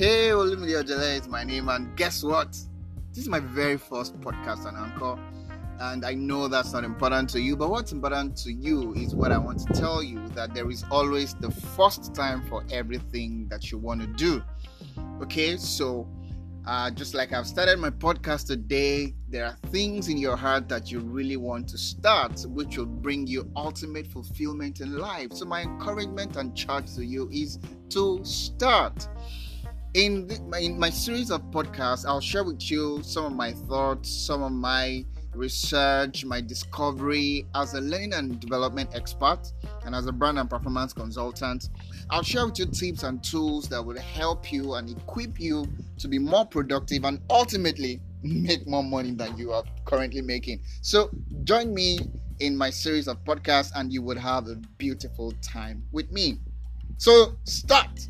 Hey, Olumide Ojele is my name, and guess what? This is my very first podcast on Anchor, and I know that's not important to you, but what's important to you is what I want to tell you that there is always the first time for everything that you want to do. Okay, so uh, just like I've started my podcast today, there are things in your heart that you really want to start, which will bring you ultimate fulfillment in life. So, my encouragement and charge to you is to start. In, the, in my series of podcasts, I'll share with you some of my thoughts, some of my research, my discovery as a learning and development expert and as a brand and performance consultant. I'll share with you tips and tools that will help you and equip you to be more productive and ultimately make more money than you are currently making. So, join me in my series of podcasts and you would have a beautiful time with me. So, start.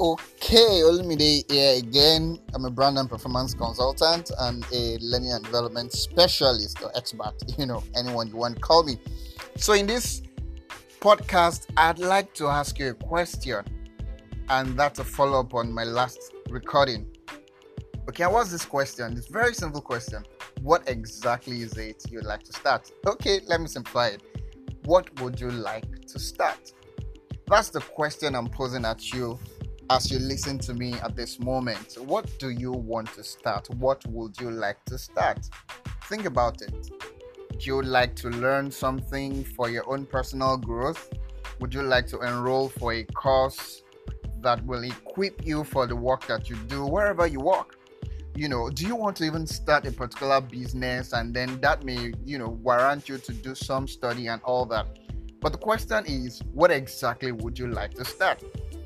Okay, Olumide here again. I'm a brand and performance consultant and a learning and development specialist or expert, you know, anyone you want to call me. So, in this podcast, I'd like to ask you a question, and that's a follow up on my last recording. Okay, what's this question? It's very simple question. What exactly is it you'd like to start? Okay, let me simplify it. What would you like to start? That's the question I'm posing at you as you listen to me at this moment. What do you want to start? What would you like to start? Think about it. Would you like to learn something for your own personal growth? Would you like to enroll for a course that will equip you for the work that you do wherever you work? You know, do you want to even start a particular business and then that may, you know, warrant you to do some study and all that? But the question is, what exactly would you like to start?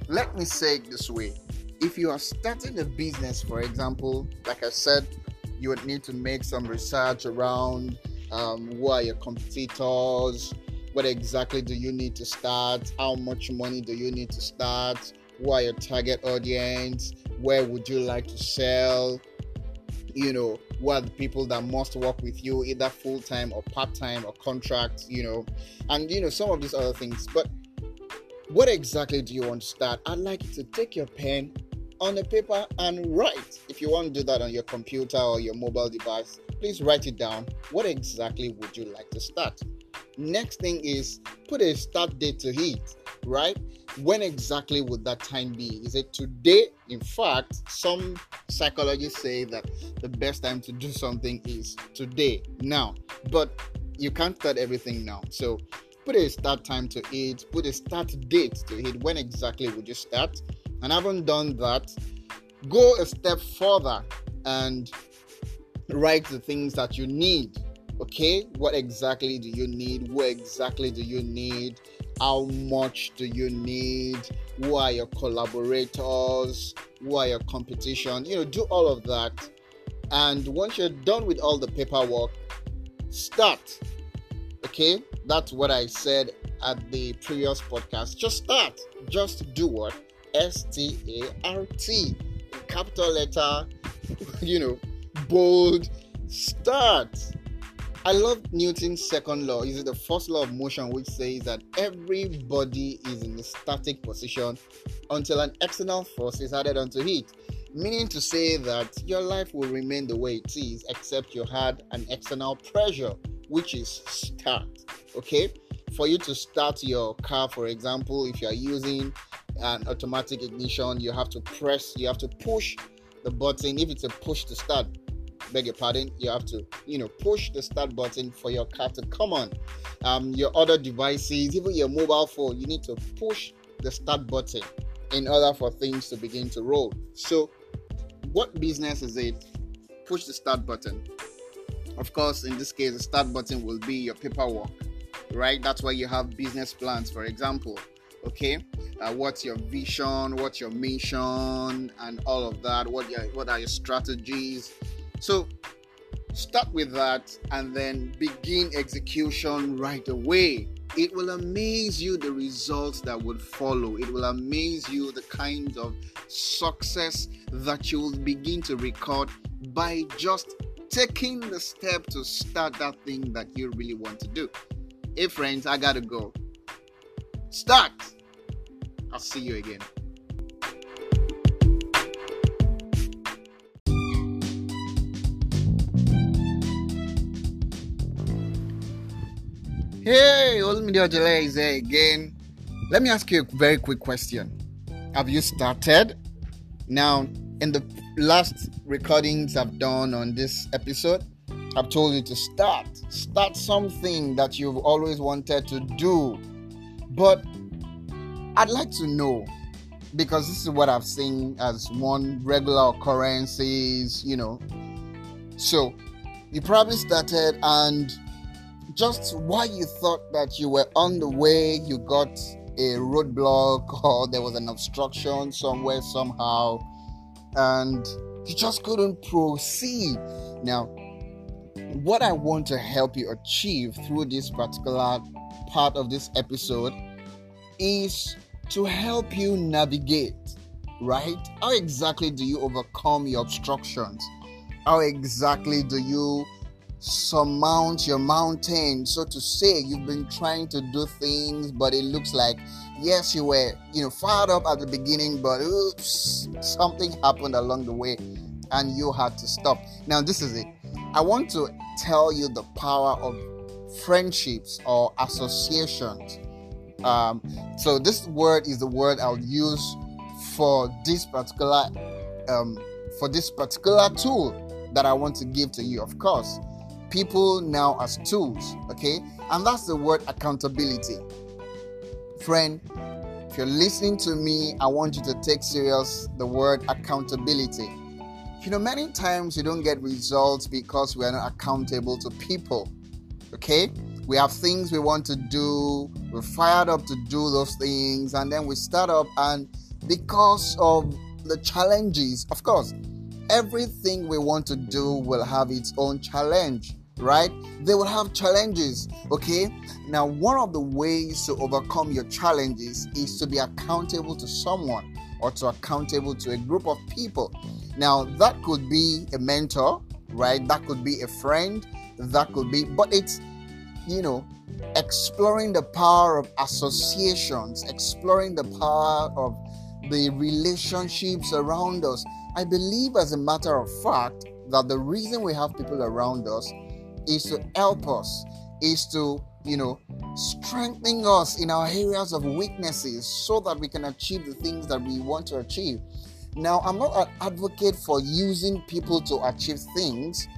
Let me say it this way. If you are starting a business for example like i said you would need to make some research around um, who are your competitors what exactly do you need to start how much money do you need to start who are your target audience where would you like to sell you know who are the people that must work with you either full-time or part-time or contract you know and you know some of these other things. But what exactly do you want to start? I'd like you to take your pen on a paper and write. If you want to do that on your computer or your mobile device, please write it down. What exactly would you like to start? Next thing is put a start date to hit, right? When exactly would that time be? Is it today? In fact, some psychologists say that the best time to do something is today, now. But you can't start everything now. So put a start time to it, put a start date to it. When exactly would you start? And haven't done that, go a step further and write the things that you need. Okay, what exactly do you need? What exactly do you need? How much do you need? Who are your collaborators? Who are your competition? You know, do all of that. And once you're done with all the paperwork, start. Okay, that's what I said at the previous podcast. Just start. Just do what? S T A R T. Capital letter, you know, bold. Start. I love Newton's second law. Is it the first law of motion, which says that everybody is in a static position until an external force is added onto it. Meaning to say that your life will remain the way it is, except you had an external pressure, which is start okay? For you to start your car for example if you are using an automatic ignition you have to press you have to push the button. If it's a push to start beg your pardon you have to you know push the start button for your car to come on. Um, your other devices even your mobile phone you need to push the start button in order for things to begin to roll. So what business is it? Push the start button of course in this case the start button will be your paperwork right? That's why you have business plans, for example. Okay, uh, what's your vision? What's your mission, and all of that? What your, what are your strategies? So start with that, and then begin execution right away. It will amaze you the results that would follow. It will amaze you the kinds of success that you will begin to record by just taking the step to start that thing that you really want to do. Hey, friends, I gotta go. Start. I'll see you again. Hey, Olumide Ojele is there again. Let me ask you a very quick question. Have you started? Now, in the last recordings I've done on this episode, I've told you to start. Start something that you've always wanted to do. But I'd like to know because this is what I've seen as one regular occurrences, you know. So you probably started and just why you thought that you were on the way, you got a roadblock or there was an obstruction somewhere somehow, and you just couldn't proceed. Now, what I want to help you achieve through this particular part of this episode is to help you navigate, right? How exactly do you overcome your obstructions? How exactly do you surmount your mountain. So to say you've been trying to do things but it looks like yes you were you know fired up at the beginning but oops something happened along the way and you had to stop. Now this is it. I want to tell you the power of friendships or associations. Um, so this word is the word i'll use for this particular um, for this particular tool that i want to give to you of course people now as tools, okay? And that's the word accountability. Friend, if you're listening to me, I want you to take serious the word accountability. You know, many times we don't get results because we are not accountable to people. Okay? We have things we want to do, we're fired up to do those things, and then we start up, and because of the challenges, of course, everything we want to do will have its own challenge right? They will have challenges, okay? Now, one of the ways to overcome your challenges is to be accountable to someone or to accountable to a group of people. Now, that could be a mentor, right? That could be a friend, that could be, but it's, you know, exploring the power of associations, exploring the power of the relationships around us. I believe, as a matter of fact, that the reason we have people around us is to help us, is to, you know, strengthen us in our areas of weaknesses so that we can achieve the things that we want to achieve. Now, I'm not an advocate for using people to achieve things.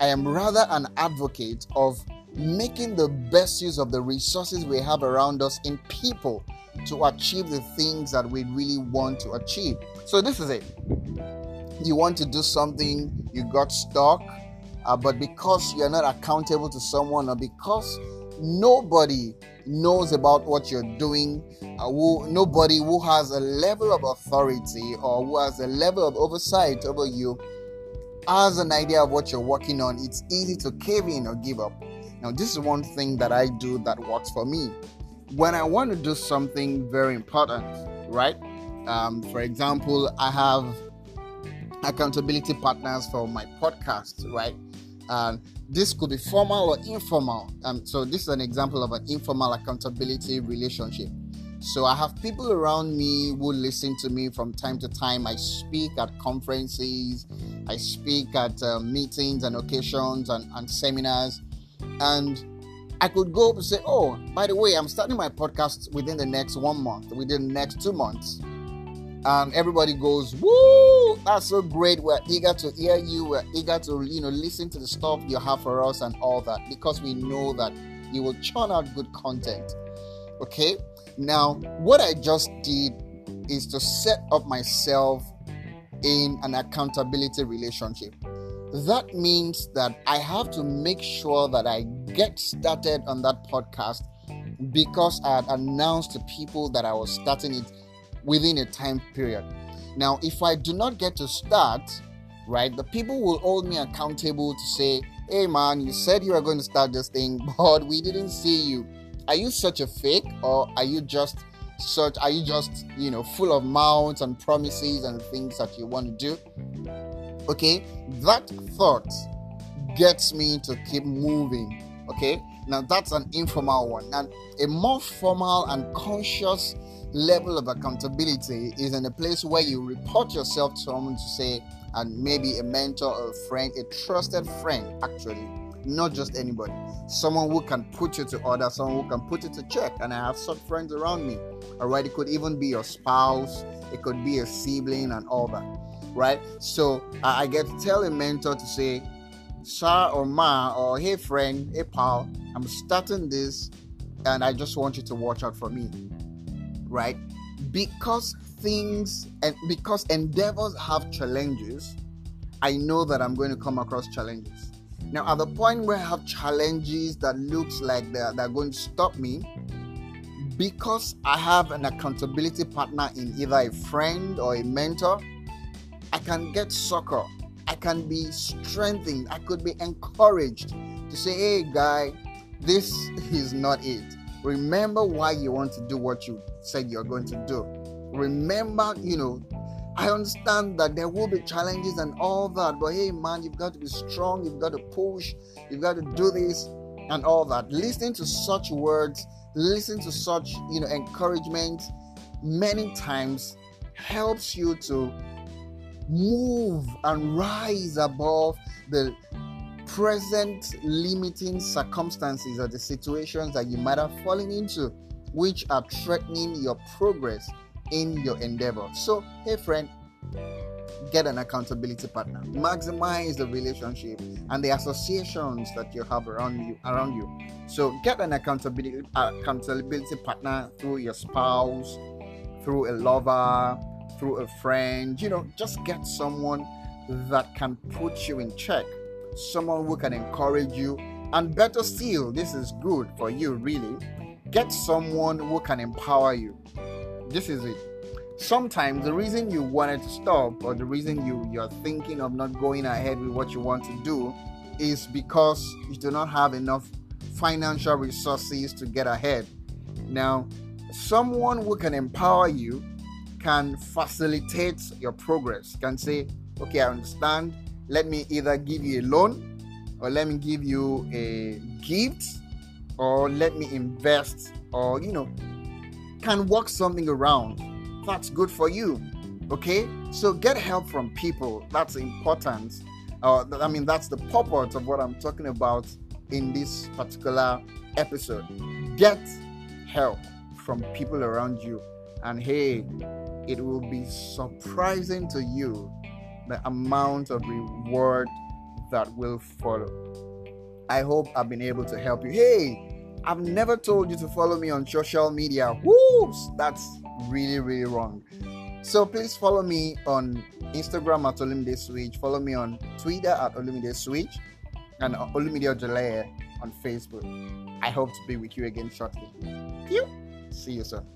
I am rather an advocate of making the best use of the resources we have around us in people to achieve the things that we really want to achieve. So, this is it. You want to do something, you got stuck, uh, but because you're not accountable to someone or because nobody knows about what you're doing uh, who, nobody who has a level of authority or who has a level of oversight over you has an idea of what you're working on it's easy to cave in or give up. Now this is one thing that i do that works for me. When i want to do something very important right? Um, for example i have accountability partners for my podcast right and this could be formal or informal. Um, so this is an example of an informal accountability relationship. So I have people around me who listen to me from time to time. I speak at conferences, I speak at uh, meetings and occasions and, and seminars, and I could go up and say, "Oh, by the way, I'm starting my podcast within the next one month, within the next two months." And everybody goes, "Woo! That's so great! We're eager to hear you. We're eager to you know listen to the stuff you have for us and all that because we know that you will churn out good content." Okay. Now, what I just did is to set up myself in an accountability relationship. That means that I have to make sure that I get started on that podcast because I had announced to people that I was starting it within a time period. Now, if I do not get to start, right, the people will hold me accountable to say, hey man, you said you were going to start this thing, but we didn't see you. Are you such a fake or are you just such are you just you know full of mouths and promises and things that you want to do okay that thought gets me to keep moving. Okay, now that's an informal one. And a more formal and conscious level of accountability is in a place where you report yourself to someone to say, and maybe a mentor or a friend, a trusted friend, actually, not just anybody. Someone who can put you to order, someone who can put you to check. And I have such friends around me. All right, it could even be your spouse, it could be a sibling, and all that. Right? So I get to tell a mentor to say, Sir or Ma, or hey friend, hey pal, I'm starting this and I just want you to watch out for me. Right? Because things and because endeavors have challenges, I know that I'm going to come across challenges. Now, at the point where I have challenges that looks like they're, they're going to stop me, because I have an accountability partner in either a friend or a mentor, I can get succor. Can be strengthened. I could be encouraged to say, hey, guy, this is not it. Remember why you want to do what you said you're going to do. Remember, you know, I understand that there will be challenges and all that, but hey, man, you've got to be strong, you've got to push, you've got to do this and all that. Listening to such words, listening to such, you know, encouragement many times helps you to move and rise above the present limiting circumstances or the situations that you might have fallen into, which are threatening your progress in your endeavor. So, hey, friend, get an accountability partner. Maximize the relationship and the associations that you have around you. Around you. So, get an accountability accountability partner through your spouse, through a lover, through a friend. You know, just get someone that can put you in check someone who can encourage you, and better still, this is good for you really. Get someone who can empower you. This is it. Sometimes the reason you wanted to stop or the reason you, you're thinking of not going ahead with what you want to do is because you do not have enough financial resources to get ahead. Now, someone who can empower you can facilitate your progress, can say, okay, I understand. Let me either give you a loan or let me give you a gift or let me invest or you know can work something around. That's good for you okay? So get help from people. That's important. Uh, i mean that's the purpose of what i'm talking about in this particular episode. Get help from people around you. And hey it will be surprising to you the amount of reward that will follow. I hope I've been able to help you. Hey, I've never told you to follow me on social media. Whoops, that's really, really wrong. So please follow me on Instagram at Olumide Switch. Follow me on Twitter at Olumide Switch and Olumide Ojalaye on Facebook. I hope to be with you again shortly. See you soon.